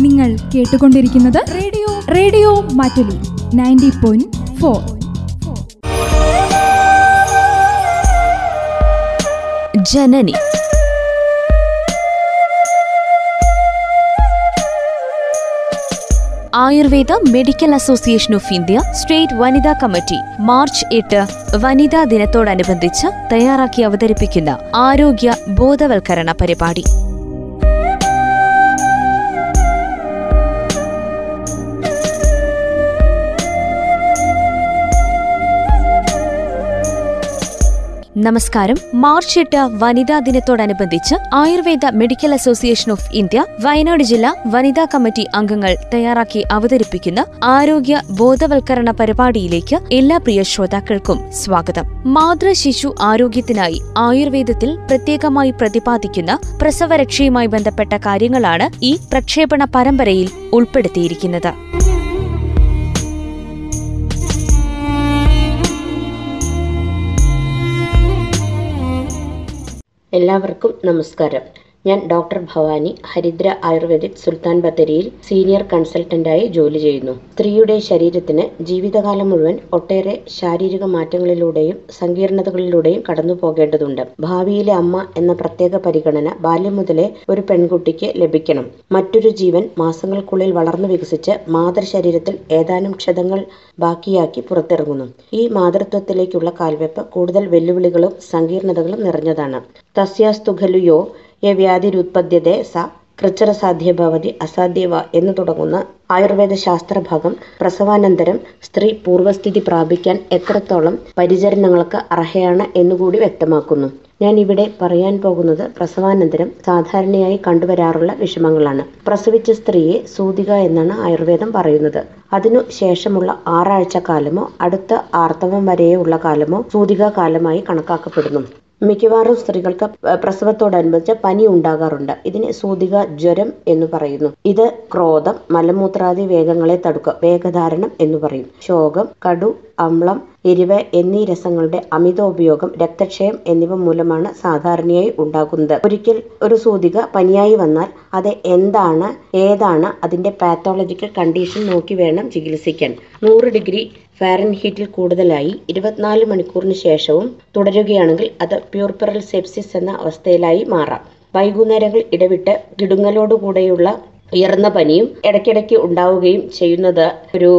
നിങ്ങൾ കേട്ടുകൊണ്ടിരിക്കുന്നത് radio. Radio Mattoli ninety point four. Janani. Ayurveda medical association of India state വനിതാ committee March എട്ട് വനിതാ ദിനത്തോടനുബന്ധിച്ച് തയ്യാറാക്കി അവതരിപ്പിക്കുന്ന ആരോഗ്യ ബോധവൽക്കരണ പരിപാടി. നമസ്കാരം. മാർച്ച് എട്ട് വനിതാ ദിനത്തോടനുബന്ധിച്ച് Ayurveda medical association of India Wayanad ജില്ലാ വനിതാ കമ്മിറ്റി അംഗങ്ങൾ തയ്യാറാക്കി അവതരിപ്പിക്കുന്ന ആരോഗ്യ ബോധവൽക്കരണ പരിപാടിയിലേക്ക് എല്ലാ പ്രിയ ശ്രോതാക്കൾക്കും സ്വാഗതം. മാതൃ ശിശു ആരോഗ്യത്തിനായി ആയുർവേദത്തിൽ പ്രത്യേകമായി പ്രതിപാദിക്കുന്ന പ്രസവരക്ഷയുമായി ബന്ധപ്പെട്ട കാര്യങ്ങളാണ് ഈ പ്രക്ഷേപണ പരമ്പരയിൽ ഉൾപ്പെടുത്തിയിരിക്കുന്നത്. എല്ലാവർക്കും നമസ്കാരം. ഞാൻ ഡോക്ടർ ഭവാനി ഹരിദ്ര ആയുർവേദിക് സുൽത്താൻ ബത്തേരിയിൽ സീനിയർ കൺസൾട്ടന്റായി ജോലി ചെയ്യുന്നു. സ്ത്രീയുടെ ശരീരത്തിന് ജീവിതകാലം മുഴുവൻ ഒട്ടേറെ ശാരീരിക മാറ്റങ്ങളിലൂടെയും സങ്കീർണതകളിലൂടെയും കടന്നു പോകേണ്ടതുണ്ട് ഭാവിയിലെ അമ്മ എന്ന പ്രത്യേക പരിഗണന ബാല്യം മുതലേ ഒരു പെൺകുട്ടിക്ക് ലഭിക്കണം. മറ്റൊരു ജീവൻ മാസങ്ങൾക്കുള്ളിൽ വളർന്നു വികസിച്ച് മാതൃശരീരത്തിൽ ഏതാനും ക്ഷതങ്ങൾ ബാക്കിയാക്കി പുറത്തിറങ്ങുന്നു. ഈ മാതൃത്വത്തിലേക്കുള്ള കാൽവെപ്പ് കൂടുതൽ വെല്ലുവിളികളും സങ്കീർണതകളും നിറഞ്ഞതാണ്. തസ്യാസ്തു ഖലു യോ സ സ കൃച്ചരസാധ്യഭവതി അസാധ്യവ എന്ന് തുടങ്ങുന്ന ആയുർവേദ ശാസ്ത്രഭാഗം പ്രസവാനന്തരം സ്ത്രീ പൂർവസ്ഥിതി പ്രാപിക്കാൻ എത്രത്തോളം പരിചരണങ്ങൾക്ക് അർഹയാണ് എന്നുകൂടി വ്യക്തമാക്കുന്നു. ഞാൻ ഇവിടെ പറയാൻ പോകുന്നത് പ്രസവാനന്തരം സാധാരണയായി കണ്ടുവരാറുള്ള വിഷമങ്ങളാണ്. പ്രസവിച്ച സ്ത്രീയെ സൂതിക എന്നാണ് ആയുർവേദം പറയുന്നത്. അതിനു ശേഷമുള്ള ആറാഴ്ച കാലമോ അടുത്ത ആർത്തവം വരെയുള്ള കാലമോ സൂതിക കാലമായി കണക്കാക്കപ്പെടുന്നു. മിക്കവാറും സ്ത്രീകൾക്ക് പ്രസവത്തോടനുബന്ധിച്ച് പനി ഉണ്ടാകാറുണ്ട്. ഇതിനെ സൂതിക ജ്വരം എന്ന് പറയുന്നു. ഇത് ക്രോധം മലമൂത്രാദി വേഗങ്ങളെ തടുക്കുക വേഗധാരണം എന്ന് പറയും. ശോകം കടു അമ്ളം എരിവ് എന്നീ രസങ്ങളുടെ അമിതോപയോഗം രക്തക്ഷയം എന്നിവ മൂലമാണ് സാധാരണയായി ഉണ്ടാകുന്നത്. ഒരിക്കൽ ഒരു സൂതിക പനിയായി വന്നാൽ അത് എന്താണ് ഏതാണ് അതിന്റെ പാത്തോളജിക്കൽ കണ്ടീഷൻ നോക്കി വേണം ചികിത്സിക്കാൻ. നൂറ് ഡിഗ്രി ഫാരൻഹീറ്റിൽ കൂടുതലായി ഇരുപത്തിനാല് മണിക്കൂറിന് ശേഷവും തുടരുകയാണെങ്കിൽ അത് പ്യൂർപെറൽ സെപ്സിസ് എന്ന അവസ്ഥയിലായി മാറാം. വൈകുന്നേരങ്ങൾ ഇടവിട്ട് കിടുങ്ങലോടുകൂടെയുള്ള ഉയർന്ന പനിയും ഇടയ്ക്കിടയ്ക്ക് ഉണ്ടാവുകയും ചെയ്യുന്നത് ഒരു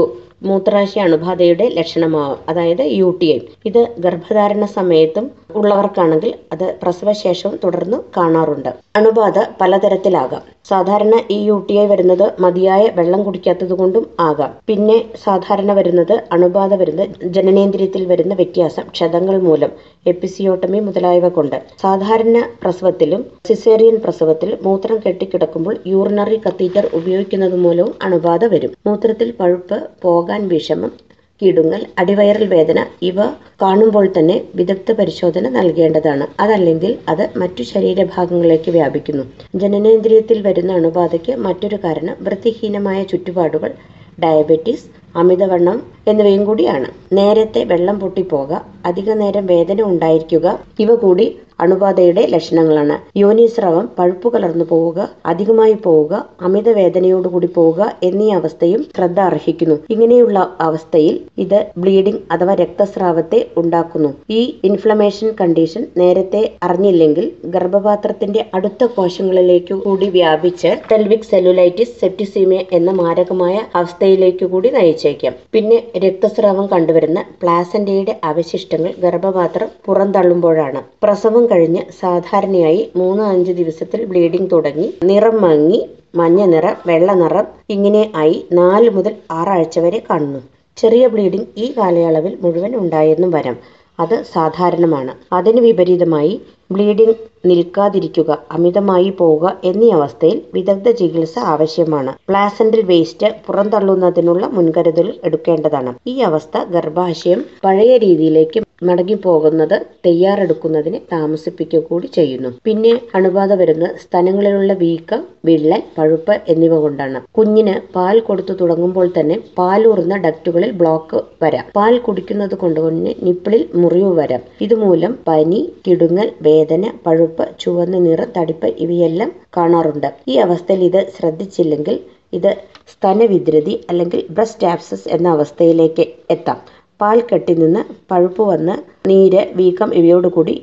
മൂത്രാശയ അണുബാധയുടെ ലക്ഷണമാവാം. അതായത് യു ടി ഐ. ഇത് ഗർഭധാരണ സമയത്തും ഉള്ളവർക്കാണെങ്കിൽ അത് പ്രസവശേഷവും തുടർന്ന് കാണാറുണ്ട്. അണുബാധ പലതരത്തിലാകാം. സാധാരണ ഈ യു ടി ഐ വരുന്നത് മതിയായ വെള്ളം കുടിക്കാത്തത് കൊണ്ടും ആകാം. പിന്നെ സാധാരണ വരുന്നത് അണുബാധ വരുന്നത് ജനനേന്ദ്രിയത്തിൽ വരുന്ന വ്യത്യാസം ക്ഷതങ്ങൾ മൂലം എപ്പിസിയോട്ടമി മുതലായവ കൊണ്ട്. സാധാരണ പ്രസവത്തിലും സിസേറിയൻ പ്രസവത്തിൽ മൂത്രം കെട്ടിക്കിടക്കുമ്പോൾ യൂറിനറി കത്തീറ്റർ ഉപയോഗിക്കുന്നത് മൂലവും അണുബാധ വരും. മൂത്രത്തിൽ പഴുപ്പ് പോകാൻ വിഷമം കിടുങ്ങൽ അടിവയറൽ വേദന ഇവ കാണുമ്പോൾ തന്നെ വിദഗ്ധ പരിശോധന നൽകേണ്ടതാണ്. അതല്ലെങ്കിൽ അത് മറ്റു ശരീരഭാഗങ്ങളിലേക്ക് വ്യാപിക്കുന്നു. ജനനേന്ദ്രിയത്തിൽ വരുന്ന അണുബാധയ്ക്ക് മറ്റൊരു കാരണം വൃത്തിഹീനമായ ചുറ്റുപാടുകൾ ഡയബറ്റീസ് അമിതവണ്ണം എന്നിവയും കൂടിയാണ്. നേരത്തെ വെള്ളം പൊട്ടിപ്പോക അധിക നേരം വേദന ഉണ്ടായിരിക്കുക ഇവ കൂടി അണുബാധയുടെ ലക്ഷണങ്ങളാണ്. യോനിസ്രവം പഴുപ്പ് കലർന്നു പോവുക അധികമായി പോവുക അമിത വേദനയോടുകൂടി പോവുക എന്നീ അവസ്ഥയും ശ്രദ്ധ അർഹിക്കുന്നു. ഇങ്ങനെയുള്ള അവസ്ഥയിൽ ഇത് ബ്ലീഡിംഗ് അഥവാ രക്തസ്രാവത്തെ ഉണ്ടാക്കുന്നു. ഈ ഇൻഫ്ലമേഷൻ കണ്ടീഷൻ നേരത്തെ അറിഞ്ഞില്ലെങ്കിൽ ഗർഭപാത്രത്തിന്റെ അടുത്ത കോശങ്ങളിലേക്ക് കൂടി വ്യാപിച്ച് പെൽവിക് സെല്ലുലൈറ്റിസ് സെപ്റ്റിസീമിയ എന്ന മാരകമായ അവസ്ഥയിലേക്ക് കൂടി നയിച്ചേക്കാം. പിന്നെ രക്തസ്രാവം കണ്ടുവരുന്ന പ്ലാസന്റയുടെ അവശിഷ്ടങ്ങൾ ഗർഭപാത്രം പുറന്തള്ളുമ്പോഴാണ്. പ്രസവം കഴിഞ്ഞ് സാധാരണയായി മൂന്ന് അഞ്ച് ദിവസത്തിൽ ബ്ലീഡിംഗ് തുടങ്ങി നിറം മങ്ങി മഞ്ഞ നിറം വെള്ള നിറം ഇങ്ങനെ ആയി നാല് മുതൽ ആറാഴ്ച വരെ കാണുന്നു. ചെറിയ ബ്ലീഡിംഗ് ഈ കാലയളവിൽ മുഴുവൻ ഉണ്ടായെന്നും വരാം. അത് സാധാരണമാണ്. അതിന് വിപരീതമായി ബ്ലീഡിംഗ് നിൽക്കാതിരിക്കുക അമിതമായി പോവുക എന്നീ അവസ്ഥയിൽ വിദഗ്ധ ചികിത്സ ആവശ്യമാണ്. പ്ലാസന്റൽ വേസ്റ്റ് പുറന്തള്ളുന്നതിനുള്ള മുൻകരുതൽ എടുക്കേണ്ടതാണ്. ഈ അവസ്ഥ ഗർഭാശയം പഴയ രീതിയിലേക്ക് മടങ്ങിപ്പോകുന്നത് തയ്യാറെടുക്കുന്നതിന് താമസിപ്പിക്കുക കൂടി ചെയ്യുന്നു. പിന്നെ അണുബാധ വരുന്ന സ്ഥലങ്ങളിലുള്ള വീക്കം വിള്ളൽ പഴുപ്പ് എന്നിവ കൊണ്ടാണ്. കുഞ്ഞിന് പാൽ കൊടുത്തു തുടങ്ങുമ്പോൾ തന്നെ പാലൂറുന്ന ഡക്റ്റുകളിൽ ബ്ലോക്ക് വരാം. പാൽ കുടിക്കുന്നത് കൊണ്ട് കുഞ്ഞിന് നിപ്പിളിൽ മുറിവ് വരാം. ഇതുമൂലം പനി കിടുങ്ങൽ വേദന വേദന പഴുപ്പ് ചുവന്ന നിറ തടിപ്പ് ഇവയെല്ലാം കാണാറുണ്ട്. ഈ അവസ്ഥയിൽ ഇത് ശ്രദ്ധിച്ചില്ലെങ്കിൽ ഇത് സ്തനവിദ്രുതി അല്ലെങ്കിൽ ബ്രസ്റ്റ് ആപ്സസ് എന്ന അവസ്ഥയിലേക്ക് എത്താം. പാൽ കെട്ടി നിന്ന് പഴുപ്പ് വന്ന് നീര് വീക്കം ഇവയോടുകൂടി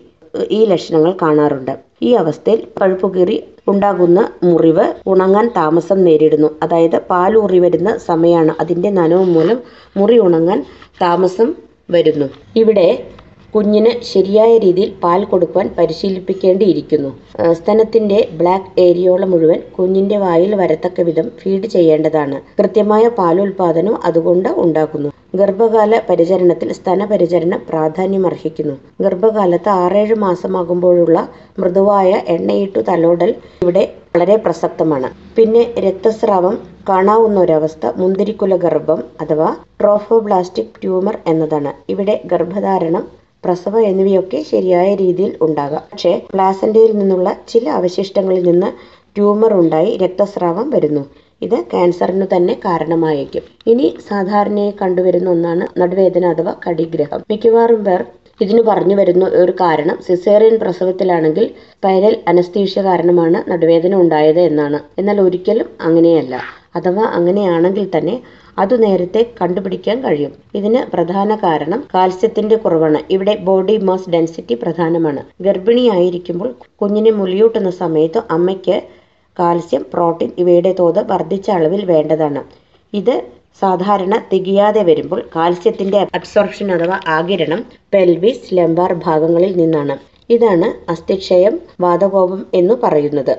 ഈ ലക്ഷണങ്ങൾ കാണാറുണ്ട്. ഈ അവസ്ഥയിൽ പഴുപ്പ് കീറി ഉണ്ടാകുന്ന മുറിവ് ഉണങ്ങാൻ താമസം നേരിടുന്നു. അതായത് പാൽ ഉറി വരുന്ന സമയമാണ് അതിന്റെ നനവ് മൂലം മുറി ഉണങ്ങാൻ താമസം വരുന്നു. ഇവിടെ കുഞ്ഞിന് ശരിയായ രീതിയിൽ പാൽ കൊടുക്കുവാൻ പരിശീലിപ്പിക്കേണ്ടിയിരിക്കുന്നു. സ്തനത്തിന്റെ ബ്ലാക്ക് ഏരിയോള മുഴുവൻ കുഞ്ഞിന്റെ വായിൽ വരത്തക്ക വിധം ഫീഡ് ചെയ്യേണ്ടതാണ്. കൃത്യമായ പാലുൽപാദനം അതുകൊണ്ട് ഉണ്ടാക്കുന്നു. ഗർഭകാല പരിചരണത്തിൽ സ്തനപരിചരണം പ്രാധാന്യമർഹിക്കുന്നു. ഗർഭകാലത്ത് ആറേഴ് മാസമാകുമ്പോഴുള്ള മൃദുവായ എണ്ണയിട്ടു തലോടൽ ഇവിടെ വളരെ പ്രസക്തമാണ്. പിന്നെ രക്തസ്രാവം കാണാവുന്ന ഒരവസ്ഥ മുന്തിരിക്കുല ഗർഭം അഥവാ ട്രോഫോബ്ലാസ്റ്റിക് ട്യൂമർ എന്നതാണ്. ഇവിടെ ഗർഭധാരണം പ്രസവം എന്നിവയൊക്കെ ശരിയായ രീതിയിൽ ഉണ്ടാകാം. പക്ഷേ പ്ലാസന്റയിൽ നിന്നുള്ള ചില അവശിഷ്ടങ്ങളിൽ നിന്ന് ട്യൂമർ ഉണ്ടായി രക്തസ്രാവം വരുന്നു. ഇത് ക്യാൻസറിന് തന്നെ കാരണമായേക്കും. ഇനി സാധാരണയായി കണ്ടുവരുന്ന ഒന്നാണ് നടുവേദന അഥവാ കടിഗ്രഹം. മിക്കവാറും പേർ ഇതിന് പറഞ്ഞു വരുന്ന ഒരു കാരണം സിസേറിയൻ പ്രസവത്തിലാണെങ്കിൽ സ്പൈരൽ അനസ്തീഷ്യ കാരണമാണ് നടുവേദന ഉണ്ടായത് എന്നാണ്. എന്നാൽ ഒരിക്കലും അങ്ങനെയല്ല. അഥവാ അങ്ങനെയാണെങ്കിൽ തന്നെ അത് നേരത്തെ കണ്ടുപിടിക്കാൻ കഴിയും. ഇതിന് പ്രധാന കാരണം കാൽസ്യത്തിന്റെ കുറവാണ്. ഇവിടെ ബോഡി മാസ് ഡെൻസിറ്റി പ്രധാനമാണ്. ഗർഭിണിയായിരിക്കുമ്പോൾ കുഞ്ഞിനെ മുലയൂട്ടുന്ന സമയത്ത് അമ്മയ്ക്ക് കാൽസ്യം പ്രോട്ടീൻ ഇവയുടെ തോത് വർദ്ധിച്ച അളവിൽ വേണ്ടതാണ്. ഇത് സാധാരണ തികയാതെ വരുമ്പോൾ കാൽസ്യത്തിന്റെ അബ്സോർപ്ഷൻ അഥവാ ആകിരണം പെൽവിസ് ലംബാർ ഭാഗങ്ങളിൽ നിന്നാണ്. ഇതാണ് അസ്ഥിക്ഷയം വാതകോപം എന്ന് പറയുന്നത്.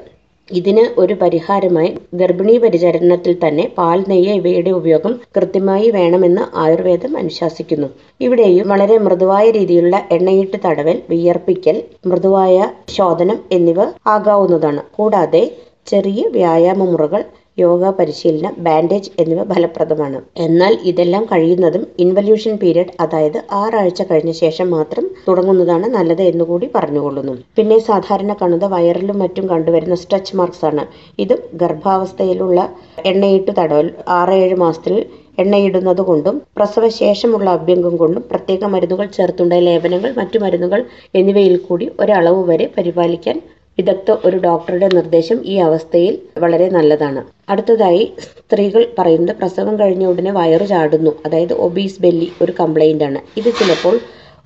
ഇതിന് ഒരു പരിഹാരമായി ഗർഭിണി പരിചരണത്തിൽ തന്നെ പാൽ നെയ്യ് ഇവയുടെ ഉപയോഗം കൃത്യമായി വേണമെന്ന് ആയുർവേദം അനുശാസിക്കുന്നു. ഇവിടെയും വളരെ മൃദുവായ രീതിയിലുള്ള എണ്ണയിട്ട് തടവൽ വിയർപ്പിക്കൽ മൃദുവായ ശോധനം എന്നിവ ആകാവുന്നതാണ്. കൂടാതെ ചെറിയ വ്യായാമ മുറകൾ യോഗ പരിശീലനം ബാൻഡേജ് എന്നിവ ഫലപ്രദമാണ്. എന്നാൽ ഇതെല്ലാം കഴിയുന്നതും ഇൻവല്യൂഷൻ പീരീഡ് അതായത് ആറാഴ്ച കഴിഞ്ഞ ശേഷം മാത്രം തുടങ്ങുന്നതാണ് നല്ലത് എന്നുകൂടി പറഞ്ഞുകൊള്ളുന്നു. പിന്നെ സാധാരണ കാണുന്ന വയറിലും മറ്റും കണ്ടുവരുന്ന സ്ട്രെച്ച് മാർക്സ് ആണ്. ഇതും ഗർഭാവസ്ഥയിലുള്ള എണ്ണയിട്ട് തടവൽ ആറ് ഏഴ് മാസത്തിൽ എണ്ണയിടുന്നത് കൊണ്ടും പ്രസവശേഷമുള്ള അഭ്യംഗം കൊണ്ടും പ്രത്യേക മരുന്നുകൾ ചേർത്തുണ്ടായ ലേപനങ്ങൾ മറ്റു മരുന്നുകൾ എന്നിവയിൽ കൂടി ഒരളവ് വരെ പരിപാലിക്കാൻ വിദഗ്ധ ഒരു ഡോക്ടറുടെ നിർദ്ദേശം. ഈ അവസ്ഥയിൽ വളരെ നല്ലതാണ്. അടുത്തതായി സ്ത്രീകൾ പറയുന്നത് പ്രസവം കഴിഞ്ഞ ഉടനെ വയറു ചാടുന്നു. അതായത് ഒബീസ് ബെല്ലി ഒരു കംപ്ലൈന്റ് ആണ്. ഇത് ചിലപ്പോൾ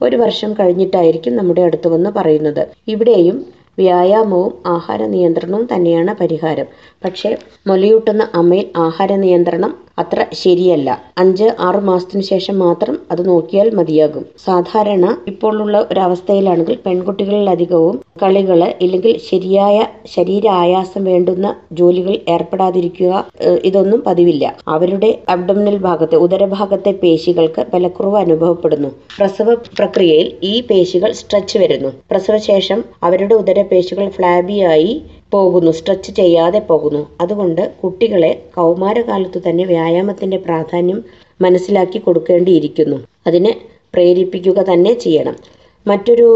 ഒരു വർഷം കഴിഞ്ഞിട്ടായിരിക്കും നമ്മുടെ അടുത്ത് വന്ന് പറയുന്നത്. ഇവിടെയും വ്യായാമവും ആഹാര നിയന്ത്രണവും തന്നെയാണ് പരിഹാരം. പക്ഷേ മുലയൂട്ടുന്ന അമ്മയിൽ ആഹാര നിയന്ത്രണം അത്ര ശരിയല്ല. അഞ്ച് ആറ് മാസത്തിന് ശേഷം മാത്രം അത് നോക്കിയാൽ മതിയാകും. സാധാരണ ഇപ്പോഴുള്ള ഒരവസ്ഥയിലാണെങ്കിൽ പെൺകുട്ടികളിലധികവും കളികൾ ഇല്ലെങ്കിൽ ശരിയായ ശരീര ആയാസം വേണ്ടുന്ന ജോലികൾ ഏർപ്പെടാതിരിക്കുക ഇതൊന്നും പതിവില്ല. അവരുടെ അബ്ഡമിനൽ ഭാഗത്തെ ഉദരഭാഗത്തെ പേശികൾക്ക് ബലക്കുറവ് അനുഭവപ്പെടുന്നു. പ്രസവ പ്രക്രിയയിൽ ഈ പേശികൾ സ്ട്രെച്ച് വരുന്നു. പ്രസവശേഷം അവരുടെ ഉദരപേശികൾ ഫ്ലാബിയായി പോകുന്നു സ്ട്രെച്ച് ചെയ്യാതെ പോകുന്നു. അതുകൊണ്ട് കുട്ടികളെ കൗമാരകാലത്തു തന്നെ വ്യായാമത്തിന്റെ പ്രാധാന്യം മനസ്സിലാക്കി കൊടുക്കേണ്ടിയിരിക്കുന്നു. അതിനെ പ്രേരിപ്പിക്കുക തന്നെ ചെയ്യണം. മറ്റൊരു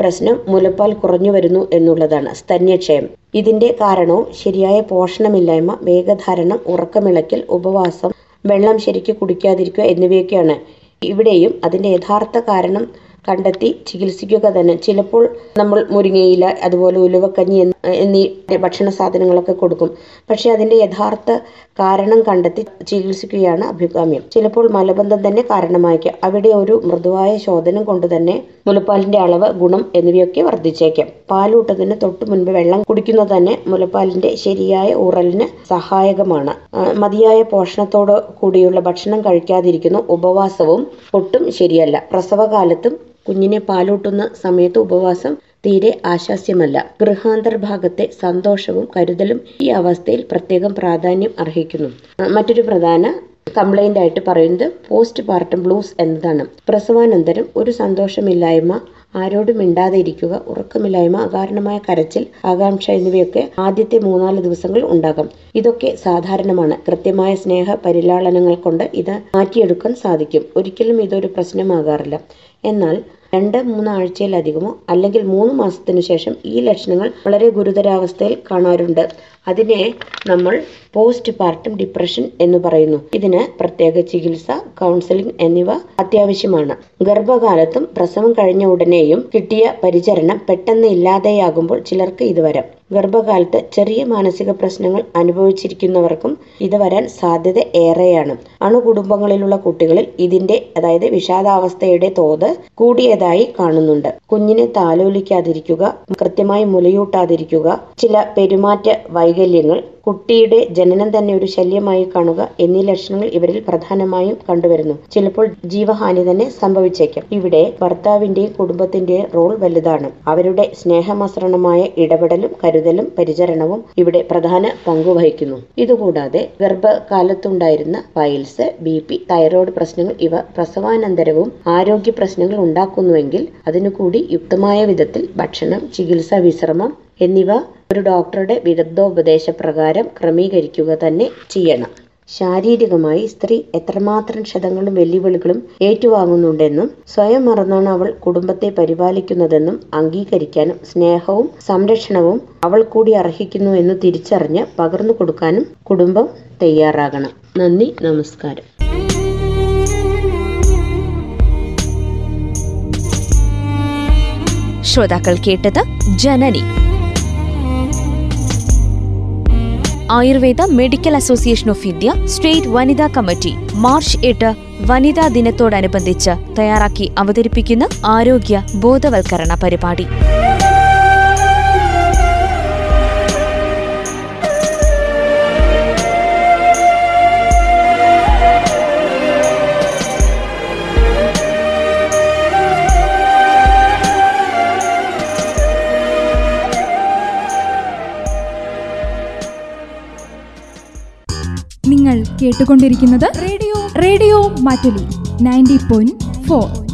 പ്രശ്നം മുലപ്പാൽ കുറഞ്ഞു വരുന്നു എന്നുള്ളതാണ് സ്തന്യക്ഷയം. ഇതിന്റെ കാരണവും ശരിയായ പോഷണമില്ലായ്മ വേഗധാരണം ഉറക്കമിളയ്ക്കൽ ഉപവാസം വെള്ളം ശരിക്ക് കുടിക്കാതിരിക്കുക എന്നിവയൊക്കെയാണ്. ഇവിടെയും അതിന്റെ യഥാർത്ഥ കാരണം കണ്ടെത്തി ചികിത്സിക്കുക തന്നെ. ചിലപ്പോൾ നമ്മൾ മുരിങ്ങയില അതുപോലെ ഉലുവക്കഞ്ഞി എന്ന് ഭക്ഷണ സാധനങ്ങളൊക്കെ കൊടുക്കും. പക്ഷെ അതിന്റെ യഥാർത്ഥ കാരണം കണ്ടെത്തി ചികിത്സിക്കുകയാണ് അഭികാമ്യം. ചിലപ്പോൾ മലബന്ധം തന്നെ കാരണമായേക്കാം. അവിടെ ഒരു മൃദുവായ ശോധനം കൊണ്ട് തന്നെ മുലപ്പാലിന്റെ അളവ് ഗുണം എന്നിവയൊക്കെ വർദ്ധിച്ചേക്കാം. പാലൂട്ടത്തിന് തൊട്ടു മുൻപ് വെള്ളം കുടിക്കുന്നത് തന്നെ മുലപ്പാലിന്റെ ശരിയായ ഊറലിന് സഹായകമാണ്. മതിയായ പോഷണത്തോട് കൂടിയുള്ള ഭക്ഷണം കഴിക്കാതിരിക്കുന്ന. ഉപവാസവും ഒട്ടും ശരിയല്ല. പ്രസവകാലത്തും കുഞ്ഞിനെ പാലൂട്ടുന്ന സമയത്ത് ഉപവാസം തീരെ ആശാസ്യമല്ല. ഗൃഹാന്തർഭാഗത്തെ സന്തോഷവും കരുതലും ഈ അവസ്ഥയിൽ പ്രത്യേകം പ്രാധാന്യം അർഹിക്കുന്നു. മറ്റൊരു പ്രധാന കംപ്ലൈന്റ് ആയിട്ട് പറയുന്നത് പോസ്റ്റ് പാർട്ടം ബ്ലൂസ് എന്നതാണ്. പ്രസവാനന്തരം ഒരു സന്തോഷമില്ലായ്മ ആരോടും മിണ്ടാതെ ഇരിക്കുക ഉറക്കമില്ലായ്മ അകാരണമായ കരച്ചിൽ ആകാംക്ഷ എന്നിവയൊക്കെ ആദ്യത്തെ മൂന്നാൽ ദിവസങ്ങൾ ഉണ്ടാകാം. ഇതൊക്കെ സാധാരണമാണ്. കൃത്യമായ സ്നേഹ പരിലാളനങ്ങൾ കൊണ്ട് ഇത് മാറ്റിയെടുക്കാൻ സാധിക്കും. ഒരിക്കലും ഇതൊരു പ്രശ്നമാകാറില്ല. എന്നാൽ രണ്ട് മൂന്ന് ആഴ്ചയിലധികമോ അല്ലെങ്കിൽ മൂന്ന് മാസത്തിനു ശേഷം ഈ ലക്ഷണങ്ങൾ വളരെ ഗുരുതരാവസ്ഥയിൽ കാണാറുണ്ട്. അതിനെ നമ്മൾ പോസ്റ്റ് പാർട്ടം ഡിപ്രഷൻ എന്ന് പറയുന്നു. ഇതിന് പ്രത്യേക ചികിത്സ കൗൺസിലിംഗ് എന്നിവ അത്യാവശ്യമാണ്. ഗർഭകാലത്തും പ്രസവം കഴിഞ്ഞ ഉടനെയും കിട്ടിയ പരിചരണം പെട്ടെന്ന് ഇല്ലാതെയാകുമ്പോൾ ചിലർക്ക് ഇത് വരാം ഗർഭകാലത്ത് ചെറിയ മാനസിക പ്രശ്നങ്ങൾ അനുഭവിച്ചിരിക്കുന്നവർക്കും ഇത് വരാൻ സാധ്യത ഏറെയാണ്. അണുകുടുംബങ്ങളിലുള്ള കുട്ടികളിൽ ഇതിന്റെ അതായത് വിഷാദാവസ്ഥയുടെ തോത് കൂടിയതായി കാണുന്നുണ്ട്. കുഞ്ഞിനെ താലോലിക്കാതിരിക്കുക കൃത്യമായി മുലയൂട്ടാതിരിക്കുക ചില പെരുമാറ്റ വൈകല്യങ്ങൾ കുട്ടിയുടെ ജനനം തന്നെ ഒരു ശല്യമായി കാണുക എന്നീ ലക്ഷണങ്ങൾ ഇവരിൽ പ്രധാനമായും കണ്ടുവരുന്നു. ചിലപ്പോൾ ജീവഹാനി തന്നെ സംഭവിച്ചേക്കാം. ഇവിടെ ഭർത്താവിന്റെയും കുടുംബത്തിന്റെയും റോൾ വലുതാണ്. അവരുടെ സ്നേഹമസരണമായ ഇടപെടലും കരുതലും പരിചരണവും ഇവിടെ പ്രധാന പങ്ക് വഹിക്കുന്നു. ഇതുകൂടാതെ ഗർഭകാലത്തുണ്ടായിരുന്ന പൈൽസ് ബി പി തൈറോയ്ഡ് പ്രശ്നങ്ങൾ ഇവ പ്രസവാനന്തരവും ആരോഗ്യ പ്രശ്നങ്ങൾ ഉണ്ടാക്കുന്നുവെങ്കിൽ അതിനു കൂടി യുക്തമായ വിധത്തിൽ ഭക്ഷണം ചികിത്സ വിശ്രമം എന്നിവ ഒരു ഡോക്ടറുടെ വിദഗ്ധോപദേശപ്രകാരം ക്രമീകരിക്കുക തന്നെ ചെയ്യണം. ശാരീരികമായി സ്ത്രീ എത്രമാത്രം ക്ഷതങ്ങളും വെല്ലുവിളികളും ഏറ്റുവാങ്ങുന്നുണ്ടെന്നും സ്വയം മറന്നാണ് അവൾ കുടുംബത്തെ പരിപാലിക്കുന്നതെന്നും അംഗീകരിക്കാനും സ്നേഹവും സംരക്ഷണവും അവൾ കൂടി അർഹിക്കുന്നു എന്ന് തിരിച്ചറിഞ്ഞ് പകർന്നു കൊടുക്കാനും കുടുംബം തയ്യാറാകണം. നന്ദി നമസ്കാരം. ശ്രോതാക്കൾ കേട്ടത് Janani. Ayurveda medical association of India state വനിതാ കമ്മിറ്റി മാർച്ച് എട്ട് വനിതാ ദിനത്തോടനുബന്ധിച്ച് തയ്യാറാക്കി അവതരിപ്പിക്കുന്ന ആരോഗ്യ ബോധവൽക്കരണ പരിപാടി. കേട്ടുകൊണ്ടിരിക്കുന്നത് radio. Radio Mattoli. Ninety point four